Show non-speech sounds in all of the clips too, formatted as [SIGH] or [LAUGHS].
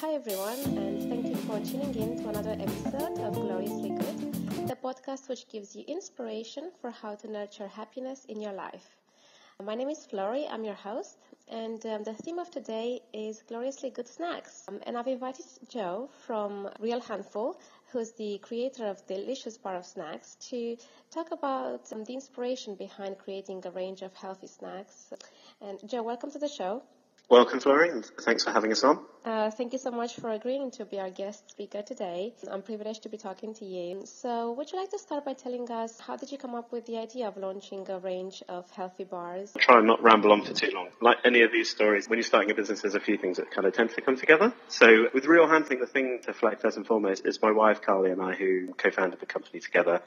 Hi, everyone, and thank you for tuning in to another episode of Gloriously Good, the podcast which gives you inspiration for how to nurture happiness in your life. My name is Flory, I'm your host, and um, the theme of today is Gloriously Good Snacks. Um, and I've invited Joe from Real Handful, who's the creator of Delicious Bar of Snacks, to talk about um, the inspiration behind creating a range of healthy snacks. And Joe, welcome to the show. Welcome, Flory, and thanks for having us on. Uh, thank you so much for agreeing to be our guest speaker today. I'm privileged to be talking to you. So, would you like to start by telling us how did you come up with the idea of launching a range of healthy bars? I'll try and not ramble on for too long. Like any of these stories, when you're starting a business, there's a few things that kind of tend to come together. So, with Real Handful, the thing to flag first and foremost is my wife Carly and I, who co-founded the company together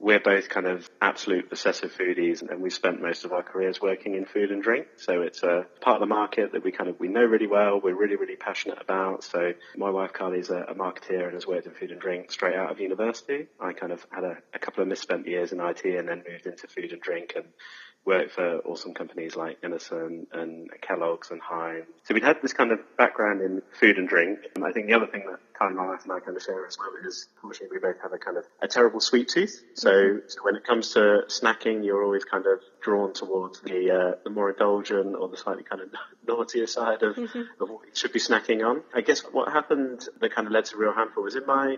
we're both kind of absolute obsessive foodies and we spent most of our careers working in food and drink. So it's a part of the market that we kind of, we know really well. We're really, really passionate about. So my wife Carly is a, a marketeer and has worked in food and drink straight out of university. I kind of had a, a couple of misspent years in IT and then moved into food and drink and worked for awesome companies like Emerson and Kellogg's and Heinz. So we'd had this kind of background in food and drink. And I think the other thing that Kyle wife and I kind of share as well is unfortunately we both have a kind of a terrible sweet tooth. So, mm-hmm. so when it comes to snacking, you're always kind of drawn towards the uh, the more indulgent or the slightly kind of [LAUGHS] naughtier side of, mm-hmm. of what you should be snacking on. I guess what happened that kind of led to Real Handful was in my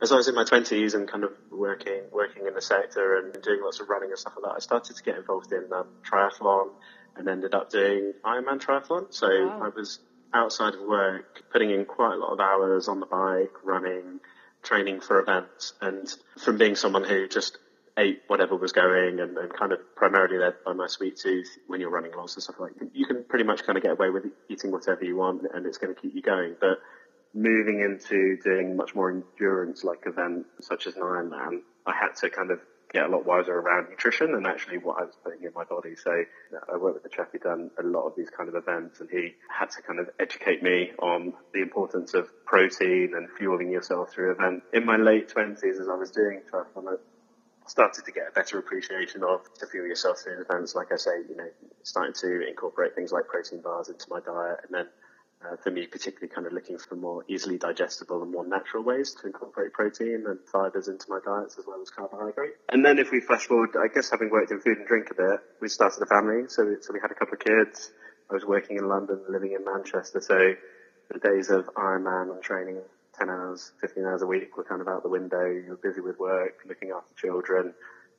as I was in my twenties and kind of working working in the sector and doing lots of running and stuff like that, I started to get involved in um, triathlon and ended up doing Ironman triathlon. So wow. I was outside of work, putting in quite a lot of hours on the bike, running, training for events, and from being someone who just ate whatever was going and, and kind of primarily led by my sweet tooth when you're running lots and stuff like that, you can pretty much kind of get away with eating whatever you want and it's going to keep you going. But moving into doing much more endurance like events such as an Ironman, I had to kind of get a lot wiser around nutrition and actually what I was putting in my body. So I worked with a chef who done a lot of these kind of events and he had to kind of educate me on the importance of protein and fueling yourself through events. In my late twenties, as I was doing triathlon, I started to get a better appreciation of to fuel yourself through events. Like I say, you know, starting to incorporate things like protein bars into my diet and then uh, for me, particularly kind of looking for more easily digestible and more natural ways to incorporate protein and fibers into my diets as well as carbohydrate. And then if we flash forward, I guess having worked in food and drink a bit, we started a family. So, so we had a couple of kids. I was working in London, living in Manchester. So the days of Ironman and training 10 hours, 15 hours a week were kind of out the window. You were busy with work, looking after children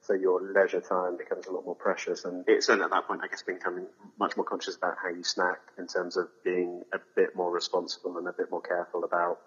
so your leisure time becomes a lot more precious. And it's then at that point, I guess, becoming much more conscious about how you snack in terms of being a bit more responsible and a bit more careful about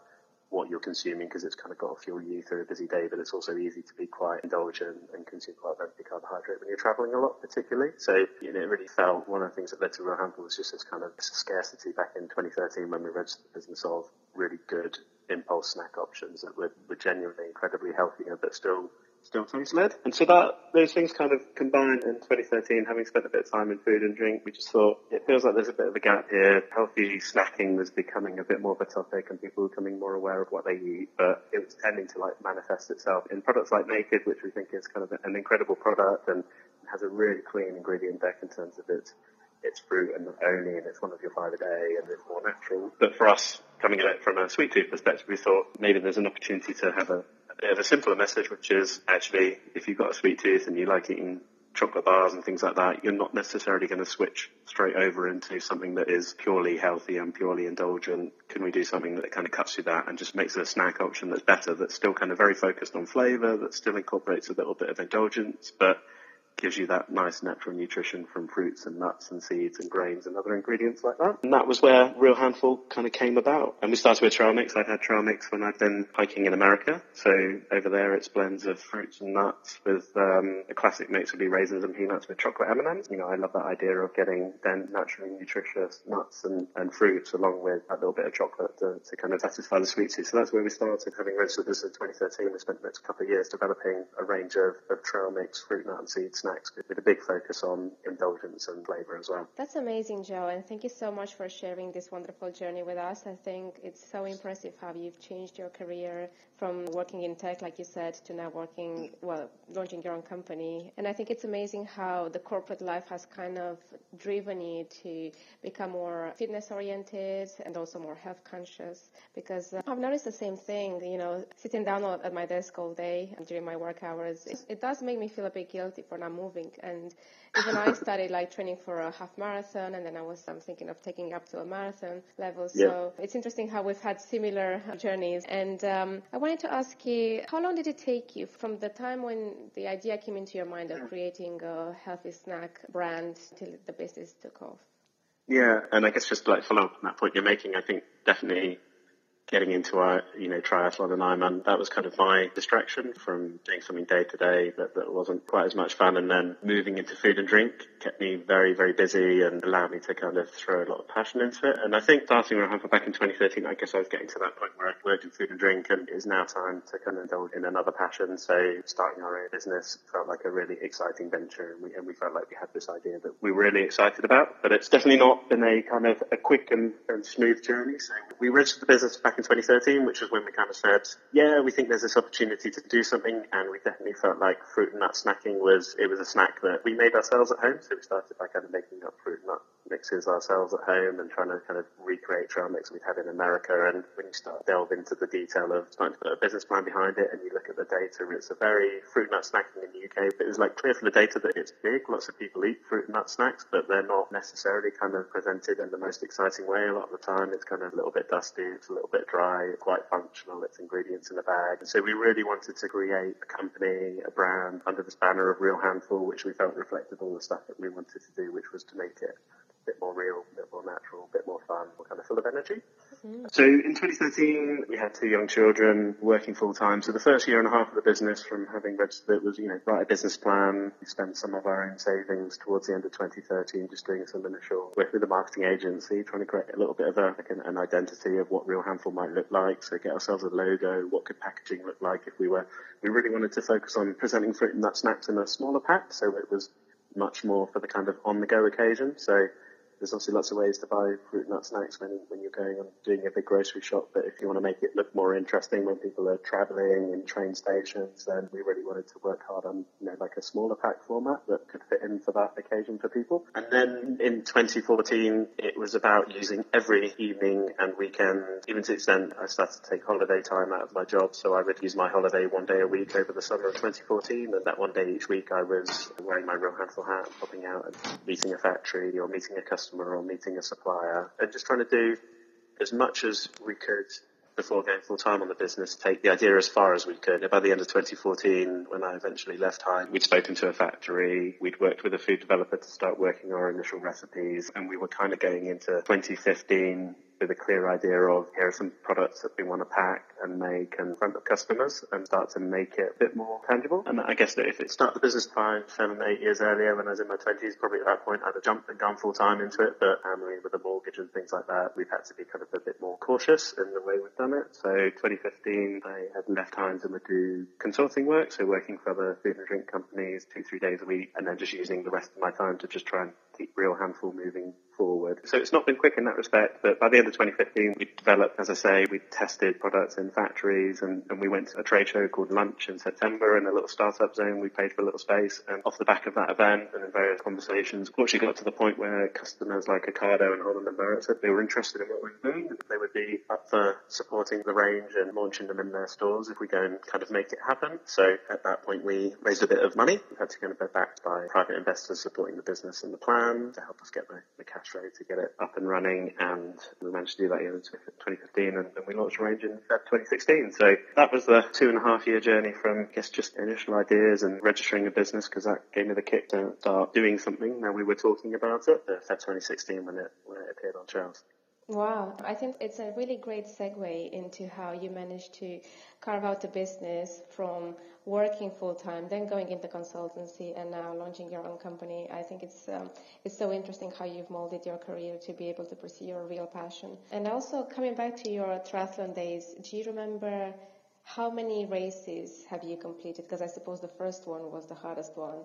what you're consuming because it's kind of got to fuel you through a busy day, but it's also easy to be quite indulgent and consume quite a big carbohydrate when you're traveling a lot, particularly. So, you know, it really felt one of the things that led to Real Handful was just this kind of scarcity back in 2013 when we registered the business of really good impulse snack options that were, were genuinely incredibly healthier, but still still taste led. And so that those things kind of combined in 2013, having spent a bit of time in food and drink, we just thought it feels like there's a bit of a gap here. Healthy snacking was becoming a bit more of a topic and people were becoming more aware of what they eat, but it was tending to like manifest itself in products like Naked, which we think is kind of an incredible product and has a really clean ingredient deck in terms of its it's fruit and not only, and it's one of your five a day, and it's more natural. But for us, coming at it from a sweet tooth perspective, we thought maybe there's an opportunity to have a, of a simpler message, which is actually if you've got a sweet tooth and you like eating chocolate bars and things like that, you're not necessarily going to switch straight over into something that is purely healthy and purely indulgent. Can we do something that kind of cuts through that and just makes it a snack option that's better, that's still kind of very focused on flavor, that still incorporates a little bit of indulgence, but gives you that nice natural nutrition from fruits and nuts and seeds and grains and other ingredients like that. And that was where Real Handful kind of came about. And we started with trail mix. I'd had trail mix when I'd been hiking in America. So over there it's blends of fruits and nuts with um, a classic mix would be raisins and peanuts with chocolate M&Ms. You know, I love that idea of getting then naturally nutritious nuts and, and fruits along with a little bit of chocolate to, to kind of satisfy the sweet tooth. So that's where we started having registered this in 2013. We spent the next couple of years developing a range of, of trail mix fruit, nut and seeds with a big focus on indulgence and flavor as well. That's amazing, Joe, and thank you so much for sharing this wonderful journey with us. I think it's so impressive how you've changed your career from working in tech, like you said, to now working, well, launching your own company. And I think it's amazing how the corporate life has kind of driven you to become more fitness oriented and also more health conscious because uh, I've noticed the same thing, you know, sitting down at my desk all day during my work hours, it, it does make me feel a bit guilty for not moving. And even I started like training for a half marathon and then I was I'm thinking of taking up to a marathon level. So yeah. it's interesting how we've had similar journeys. And um, I wanted to ask you, how long did it take you from the time when the idea came into your mind of creating a healthy snack brand till the business took off? Yeah, and I guess just like follow up on that point you're making, I think definitely getting into our, you know, triathlon and Ironman, that was kind of my distraction from doing something day to day that, that wasn't quite as much fun. And then moving into food and drink kept me very, very busy and allowed me to kind of throw a lot of passion into it. And I think starting around back in 2013, I guess I was getting to that point where I worked in food and drink and it is now time to kind of indulge in another passion. So starting our own business felt like a really exciting venture and we, and we felt like we had this idea that we were really excited about, but it's definitely not been a kind of a quick and, and smooth journey. So we registered the business back in 2013, which was when we kind of said, yeah, we think there's this opportunity to do something. And we definitely felt like fruit and nut snacking was, it was a snack that we made ourselves at home. So we started by kind of making up fruit and nut mixes ourselves at home and trying to kind of recreate trail mix we'd had in America. And when you start delve into the detail of starting to put a business plan behind it and you look at the data, it's a very fruit nut snacking in the UK, but it's like clear from the data that it's big. Lots of people eat fruit and nut snacks, but they're not necessarily kind of presented in the most exciting way. A lot of the time it's kind of a little bit dusty, it's a little bit dry, quite functional, it's ingredients in a bag. And so we really wanted to create a company, a brand under this banner of Real Handful, which we felt reflected all the stuff that we wanted to do, which was to make it a bit more real, a bit more natural, a bit more fun, more kind of full of energy. Mm-hmm. So in 2013, we had two young children working full time. So the first year and a half of the business from having registered it was, you know, write a business plan. We spent some of our own savings towards the end of 2013 just doing some initial work with a marketing agency, trying to create a little bit of a, like an, an identity of what Real Handful might look like. So get ourselves a logo. What could packaging look like if we were, we really wanted to focus on presenting fruit and nut snacks in a smaller pack. So it was much more for the kind of on the go occasion. So there's obviously lots of ways to buy fruit and nut snacks when, when you're going and doing a big grocery shop. But if you want to make it look more interesting when people are traveling in train stations, then we really wanted to work hard on, you know, like a smaller pack format that could fit in for that occasion for people. And then in 2014, it was about using every evening and weekend, even to the extent I started to take holiday time out of my job. So I would use my holiday one day a week over the summer of 2014. And that one day each week I was wearing my real handful hat, popping out and meeting a factory or meeting a customer customer or meeting a supplier and just trying to do as much as we could before going full time on the business, take the idea as far as we could. And By the end of 2014, when I eventually left Heinz, we'd spoken to a factory, we'd worked with a food developer to start working our initial recipes, and we were kind of going into 2015 with a clear idea of here are some products that we want to pack and make and front of customers and start to make it a bit more tangible. And I guess that if it started the business five, seven, eight years earlier when I was in my twenties, probably at that point I'd have jumped and gone full time into it. But um, family with a mortgage and things like that, we've had to be kind of a bit more cautious in the way we've done it. So 2015, I had left Heinz and would do consulting work, so working for other food and drink companies two, three days a week, and then just using the rest of my time to just try and keep real handful moving forward. So it's not been quick in that respect, but by the end of 2015, we developed, as I say, we tested products in factories and, and we went to a trade show called Lunch in September in a little startup zone. We paid for a little space and off the back of that event and in various conversations, we actually got to the point where customers like Ocado and Holland and Barrett said they were interested in what we were doing. They would be up for supporting the range and launching them in their stores if we go and kind of make it happen. So at that point, we raised a bit of money. We had to kind of be backed by private investors supporting the business and the plan Um, to help us get the, the cash flow to get it up and running. And we managed to do that in 2015 and, and we launched Range in Feb 2016. So that was the two and a half year journey from, I guess, just initial ideas and registering a business because that gave me the kick to start doing something. Now we were talking about it, the Feb 2016 when it, when it appeared on shelves. Wow, I think it's a really great segue into how you managed to carve out a business from working full time, then going into consultancy, and now launching your own company. I think it's um, it's so interesting how you've molded your career to be able to pursue your real passion. And also coming back to your triathlon days, do you remember how many races have you completed? Because I suppose the first one was the hardest one.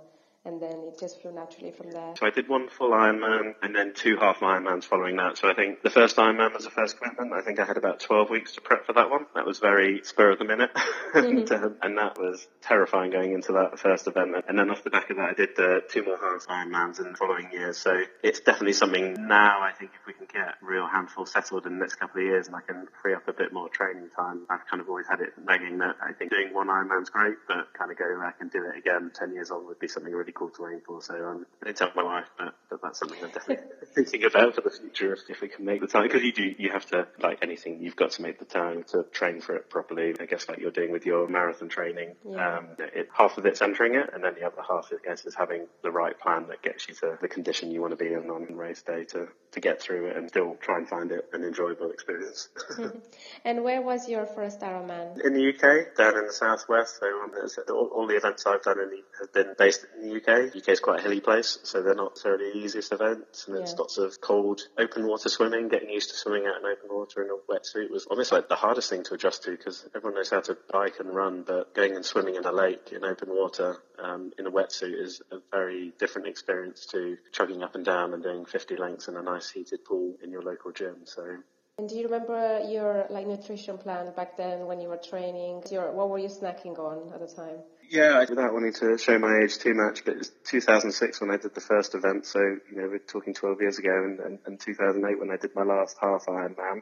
And then it just flew naturally from there. So I did one full Ironman and then two half Ironmans following that. So I think the first Ironman was the first commitment. I think I had about 12 weeks to prep for that one. That was very spur of the minute. [LAUGHS] and, um, and, that was terrifying going into that first event. And then off the back of that, I did uh, two more half Ironmans in the following years. So it's definitely something now I think if we can get real handful settled in the next couple of years and I can free up a bit more training time, I've kind of always had it nagging that I think doing one Ironman's great, but kind of going back and do it again 10 years on would be something really cool to aim for. So um, I didn't tell my wife, but, but that's something I'm definitely thinking about for the future if, if we can make the time. Because you do, you have to, like anything, you've got to make the time to train for it properly. I guess like you're doing with your marathon training. Yeah. Um, it, half of it's entering it, and then the other half, I guess, is having the right plan that gets you to the condition you want to be in on race day to, to get through it and still try and find it an enjoyable experience. [LAUGHS] and where was your first Ironman? In the UK, down in the southwest. So um, all, all, the events I've done in the, have been based in the UK. UK is quite a hilly place, so they're not necessarily the easiest events. And it's yeah. lots of cold, open water swimming. Getting used to swimming out in open water in a wetsuit was almost like the hardest thing to adjust to because everyone knows how to bike and run, but going and swimming in a lake in open water um, in a wetsuit is a very different experience to chugging up and down and doing 50 lengths in a nice heated pool in your local gym. So and do you remember your like nutrition plan back then when you were training? Your, what were you snacking on at the time? Yeah, without wanting to show my age too much, but it was 2006 when I did the first event. So, you know, we're talking 12 years ago and, and, and 2008 when I did my last half Ironman.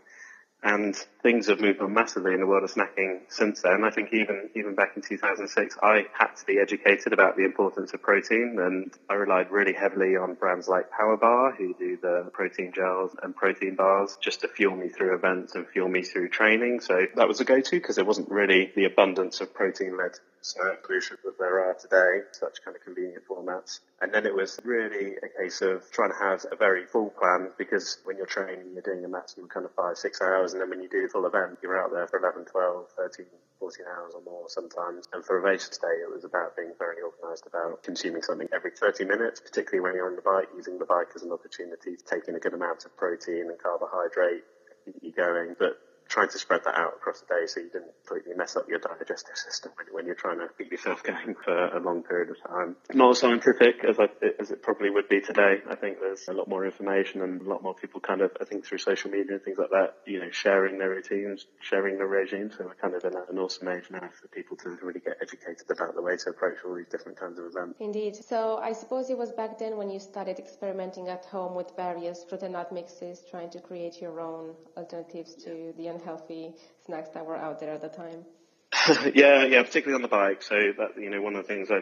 And things have moved on massively in the world of snacking since then. I think even, even back in 2006, I had to be educated about the importance of protein and I relied really heavily on brands like PowerBar who do the protein gels and protein bars just to fuel me through events and fuel me through training. So that was a go-to because there wasn't really the abundance of protein-led snack solutions that there are today, such kind of convenient formats. And then it was really a case of trying to have a very full plan because when you're training, you're doing a maximum kind of five, six hours. And then when you do the full event, you're out there for 11, 12, 13, 14 hours or more sometimes. And for a race day, it was about being very organised about consuming something every 30 minutes, particularly when you're on the bike, using the bike as an opportunity to take in a good amount of protein and carbohydrate, keep you going. But trying to spread that out across the day so you didn't completely mess up your digestive system when, when you're trying to keep yourself [LAUGHS] going for a long period of time. Not as scientific as, I, as it probably would be today. I think there's a lot more information and a lot more people kind of, I think through social media and things like that, you know, sharing their routines, sharing their regimes. So we're kind of in an awesome age now for people to really get educated about the way to approach all these different kinds of events. Indeed. So I suppose it was back then when you started experimenting at home with various fruit and nut mixes, trying to create your own alternatives to the unhealthy snacks that were out there at the time? [LAUGHS] yeah, yeah, particularly on the bike. So that you know, one of the things I,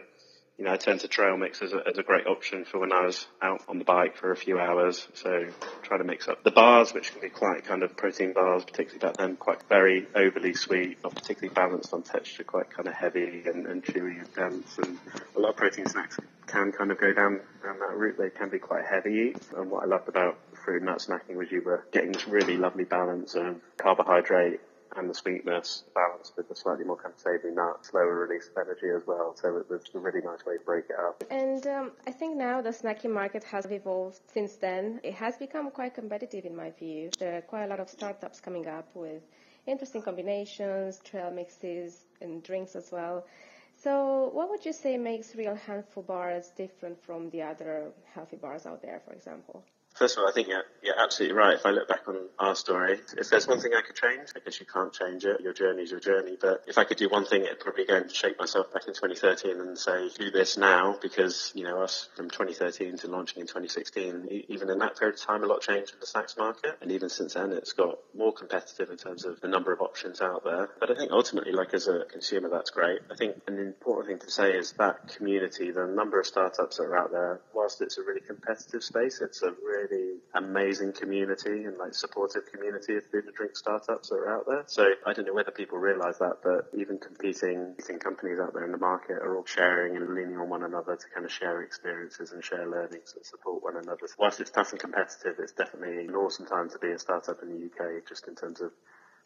you know, I tend to trail mix as a, as a great option for when I was out on the bike for a few hours. So try to mix up the bars, which can be quite kind of protein bars, particularly back then, quite very overly sweet, not particularly balanced on texture, quite kind of heavy and, and chewy and dense. And a lot of protein snacks can kind of go down, down that route. They can be quite heavy. And what I loved about and nut snacking was you were getting this really lovely balance of carbohydrate and the sweetness balanced with the slightly more kind of savoury nut, slower release of energy as well. So it was a really nice way to break it up. And um, I think now the snacking market has evolved since then. It has become quite competitive in my view. There are quite a lot of startups coming up with interesting combinations, trail mixes, and drinks as well. So, what would you say makes Real Handful bars different from the other healthy bars out there, for example? First of all, I think you're, you're, absolutely right. If I look back on our story, if there's one thing I could change, I guess you can't change it. Your journey is your journey. But if I could do one thing, it'd probably go and shake myself back in 2013 and say, do this now because, you know, us from 2013 to launching in 2016, even in that period of time, a lot changed in the snacks market. And even since then, it's got more competitive in terms of the number of options out there. But I think ultimately, like as a consumer, that's great. I think an important thing to say is that community, the number of startups that are out there, whilst it's a really competitive space, it's a really amazing community and like supportive community of food and drink startups that are out there. So I don't know whether people realize that, but even competing, competing companies out there in the market are all sharing and leaning on one another to kind of share experiences and share learnings and support one another. So whilst it's tough and competitive, it's definitely an awesome time to be a startup in the UK just in terms of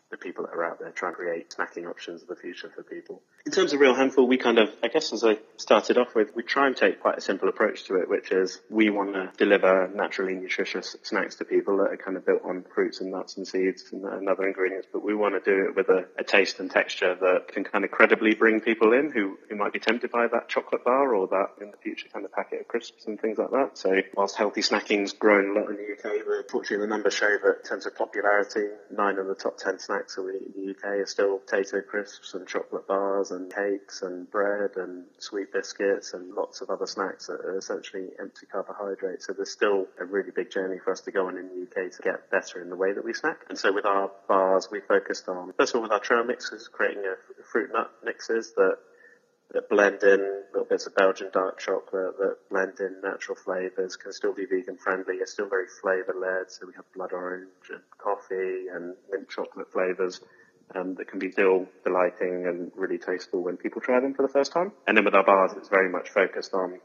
the people that are out there trying to create snacking options of the future for people. In terms of Real Handful, we kind of, I guess as I started off with, we try and take quite a simple approach to it, which is we want to deliver naturally nutritious snacks to people that are kind of built on fruits and nuts and seeds and, and other ingredients, but we want to do it with a, a, taste and texture that can kind of credibly bring people in who, who might be tempted by that chocolate bar or that in the future kind of packet of crisps and things like that. So whilst healthy snacking's grown a lot in the UK, unfortunately the numbers show that in terms of popularity, nine of the top ten snacks in the UK are still potato crisps and chocolate bars and cakes and bread and sweet biscuits and lots of other snacks that are essentially empty carbohydrates. So there's still a really big journey for us to go on in the UK to get better in the way that we snack. And so with our bars, we focused on, first of all, with our trail mixes, creating a fruit nut mixes that that blend in little bits of Belgian dark chocolate, that blend in natural flavors, can still be vegan friendly, are still very flavor led. So we have blood orange and coffee and mint chocolate flavors um, that can be still delighting and really tasteful when people try them for the first time. And then with our bars, it's very much focused on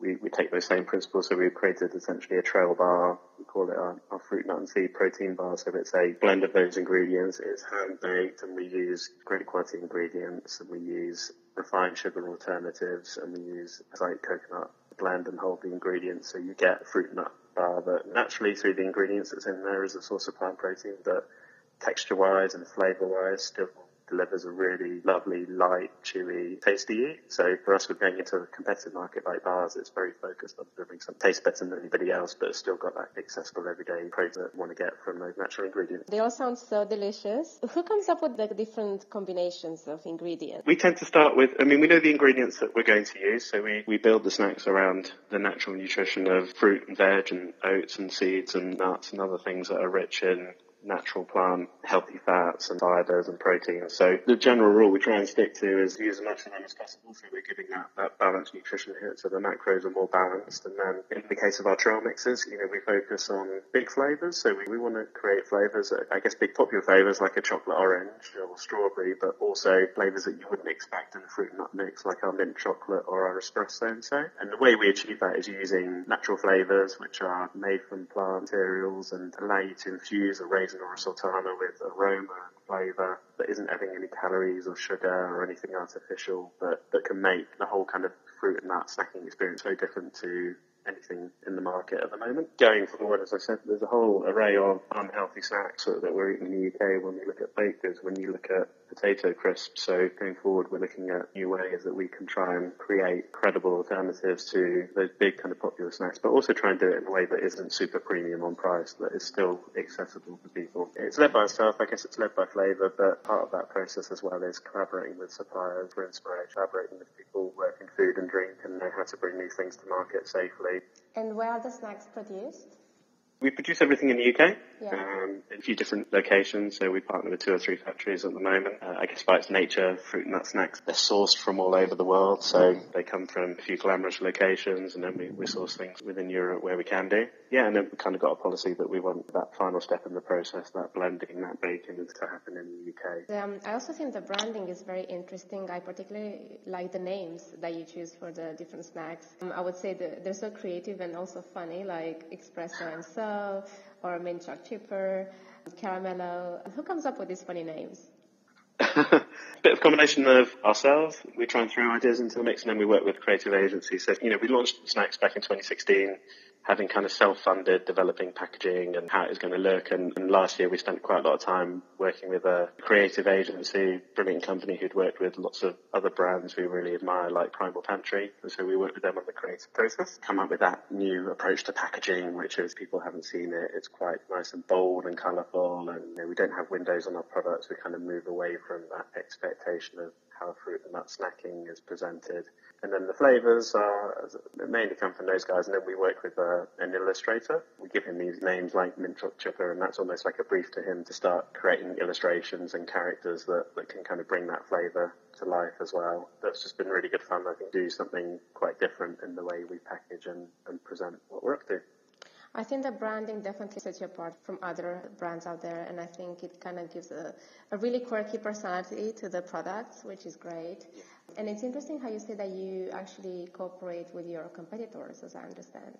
we, we take those same principles. So we've created essentially a trail bar. We call it our, our, fruit, nut and seed protein bar. So it's a blend of those ingredients. It's hand baked and we use great quality ingredients and we use refined sugar alternatives and we use light coconut blend and hold the ingredients. So you get fruit nut bar that naturally through the ingredients that's in there is a source of plant protein that texture wise and flavor wise still delivers a really lovely, light, chewy, tasty eat. So for us, we're going into a competitive market like bars. It's very focused on delivering some taste better than anybody else, but it's still got that accessible everyday protein that we want to get from those natural ingredients. They all sound so delicious. Who comes up with the different combinations of ingredients? We tend to start with, I mean, we know the ingredients that we're going to use, so we, we build the snacks around the natural nutrition of fruit and veg and oats and seeds and nuts and other things that are rich in natural plant, healthy fats and fibers and proteins. So the general rule we try and stick to is use as much of them as possible. So we're giving that, that balanced nutrition here. So the macros are more balanced. And then in the case of our trail mixes, you know, we focus on big flavors. So we, we want to create flavors, I guess big popular flavors like a chocolate orange or strawberry, but also flavors that you wouldn't expect in a fruit nut mix like our mint chocolate or our espresso and so. And the way we achieve that is using natural flavors, which are made from plant materials and allow you to infuse or raise raisin or a sultana with aroma and flavour that isn't having any calories or sugar or anything artificial, but that can make the whole kind of fruit and nut snacking experience so different to anything in the market at the moment. Going forward, as I said, there's a whole array of unhealthy snacks that we're eating in the UK when we look at bakers, when you look at potato crisps. So going forward, we're looking at new ways that we can try and create credible alternatives to those big kind of popular snacks, but also try and do it in a way that isn't super premium on price, that is still accessible for people. It's led by itself, I guess it's led by flavour, but part of that process as well is collaborating with suppliers for inspiration, collaborating with people working food and drink and know how to bring these things to market safely. And where are the snacks produced? We produce everything in the UK, yeah. um, in a few different locations. So we partner with two or three factories at the moment. Uh, I guess by its nature, fruit and nut snacks, they're sourced from all over the world. So they come from a few glamorous locations and then we, we source things within Europe where we can do. Yeah, and then we kind of got a policy that we want that final step in the process, that blending, that baking to happen in the UK. Um, I also think the branding is very interesting. I particularly like the names that you choose for the different snacks. Um, I would say they're so creative and also funny, like Espresso and So or mint choc chipper, caramello. Who comes up with these funny names? [LAUGHS] Bit of combination of ourselves. We try and throw ideas into the mix, and then we work with creative agencies. So, you know, we launched Snacks back in 2016 having kind of self-funded developing packaging and how it was going to look. And, and, last year we spent quite a lot of time working with a creative agency, brilliant company who'd worked with lots of other brands we really admire, like Primal Pantry. And so we worked with them on the creative process, come up with that new approach to packaging, which is people haven't seen it. It's quite nice and bold and colourful. And you know, we don't have windows on our products. We kind of move away from that expectation of how fruit and nut snacking is presented. And then the flavors are mainly come from those guys. And then we work with uh, an illustrator. We give him these names like Mint Chipper, and that's almost like a brief to him to start creating illustrations and characters that, that can kind of bring that flavor to life as well. That's just been really good fun. I think do something quite different in the way we package and, and present what we're up to. I think the branding definitely sets you apart from other brands out there, and I think it kind of gives a, a really quirky personality to the products, which is great. And it's interesting how you say that you actually cooperate with your competitors, as I understand.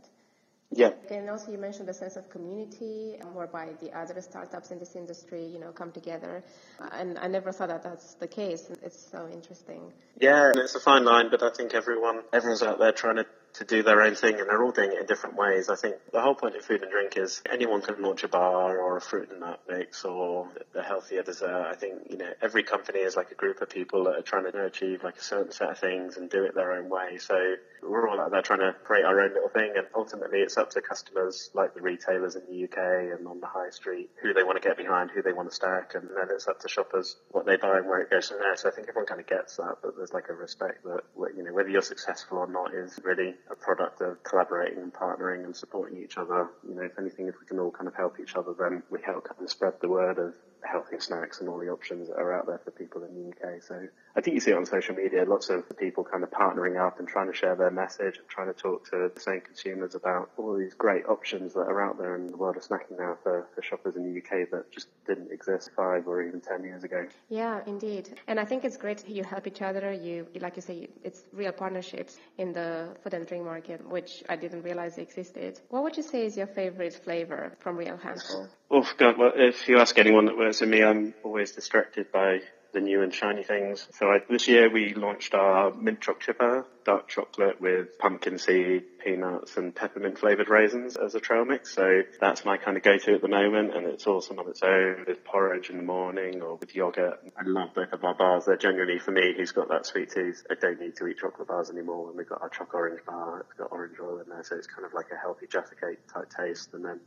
Yeah. And also you mentioned the sense of community whereby the other startups in this industry, you know, come together. And I never thought that that's the case. It's so interesting. Yeah, and it's a fine line, but I think everyone, everyone's out there trying to to do their own thing and they're all doing it in different ways. I think the whole point of food and drink is anyone can launch a bar or a fruit and nut mix or a healthier dessert. I think, you know, every company is like a group of people that are trying to achieve like a certain set of things and do it their own way. So we're all out there trying to create our own little thing and ultimately it's up to customers like the retailers in the UK and on the high street who they want to get behind, who they want to stack and then it's up to shoppers what they buy and where it goes from there. So I think everyone kind of gets that, but there's like a respect that, you know, whether you're successful or not is really a product of collaborating and partnering and supporting each other. You know, if anything, if we can all kind of help each other, then we help kind of spread the word of healthy snacks and all the options that are out there for people in the UK. So I think you see it on social media, lots of people kind of partnering up and trying to share their message and trying to talk to the same consumers about all these great options that are out there in the world of snacking now for, for shoppers in the UK that just didn't exist five or even ten years ago. Yeah, indeed. And I think it's great you help each other. You, like you say, it's real partnerships in the food and drink market, which I didn't realize existed. What would you say is your favorite flavor from Real Handful? Oh God! Well, if you ask anyone that works with me, I'm always distracted by the new and shiny things. So I, this year we launched our mint choc chipper, dark chocolate with pumpkin seed, peanuts and peppermint flavored raisins as a trail mix. So that's my kind of go-to at the moment and it's awesome on its own with porridge in the morning or with yogurt. I love both of our bars. They're genuinely for me who's got that sweet tooth. I don't need to eat chocolate bars anymore and we've got our choc orange bar. It's got orange oil in there. So it's kind of like a healthy Jaffa cake type taste and then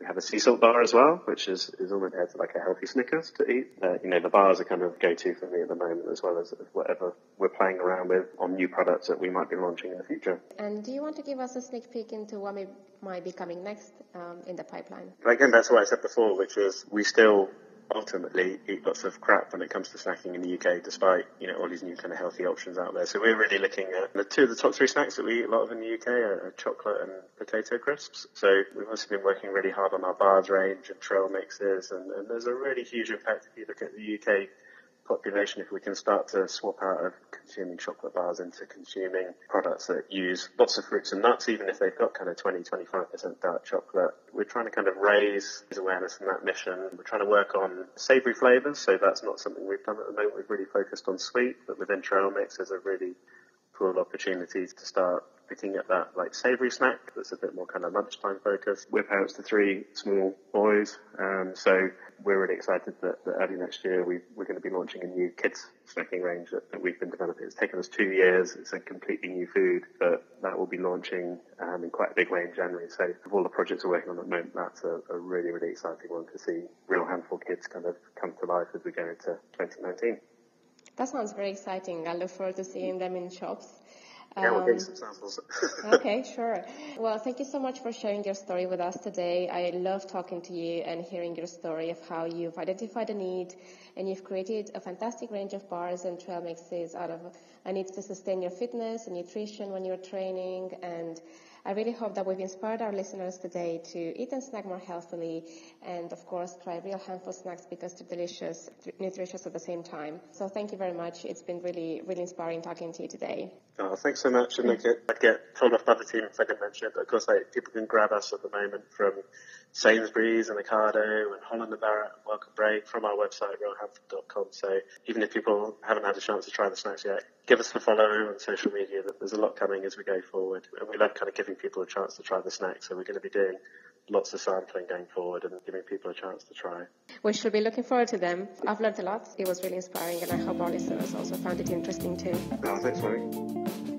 we have a sea salt bar as well, which is, is almost to like a healthy Snickers to eat. Uh, you know, the bars are kind of go-to for me at the moment as well as whatever we're playing around with on new products that we might be launching in the future. And do you want to give us a sneak peek into what may, might be coming next um, in the pipeline? Again, that's what I said before, which is we still ultimately eat lots of crap when it comes to snacking in the UK, despite you know all these new kind of healthy options out there. So we're really looking at the two of the top three snacks that we eat a lot of in the UK are, chocolate and potato crisps. So we've also been working really hard on our bars range and trail mixes, and, and there's a really huge impact if you look at the UK population if we can start to swap out of consuming chocolate bars into consuming products that use lots of fruits and nuts, even if they've got kind of 20, 25% dark chocolate. We're trying to kind of raise awareness in that mission. We're trying to work on savory flavors, so that's not something we've done at the moment. We've really focused on sweet, but within trail mix there's a really cool opportunity to start picking at that like savoury snack that's a bit more kind of lunchtime focused. We're parents to three small boys, um, so we're really excited that, that early next year we, we're going to be launching a new kids snacking range that, that, we've been developing. It's taken us two years. It's a completely new food, but that will be launching um, in quite a big way in January. So of all the projects we're working on at the moment, that's a, a really, really exciting one to see real handful kids kind of come to life as we go into 2019. That sounds very exciting. I look forward to seeing them in shops. Yeah, we'll get some samples. [LAUGHS] okay, sure. Well, thank you so much for sharing your story with us today. I love talking to you and hearing your story of how you've identified a need and you've created a fantastic range of bars and trail mixes out of a need to sustain your fitness and nutrition when you're training and I really hope that we've inspired our listeners today to eat and snack more healthily and, of course, try real handful snacks because they're delicious, nutritious at the same time. So thank you very much. It's been really, really inspiring talking to you today. Oh, thanks so much. And I get, I get told off by the team if I didn't mention it, but of course, like, people can grab us at the moment from Sainsbury's and Ocado and Holland and Barrett and Welcome Break from our website, realhandful.com. So even if people haven't had a chance to try the snacks yet, give us a follow on social media. That there's a lot coming as we go forward. And we love kind of giving people a chance to try the snacks. So we're going to be doing lots of sampling going forward and giving people a chance to try. We should be looking forward to them. I've learned a lot. It was really inspiring and I hope our listeners also found it interesting too. Oh, thanks, Mary.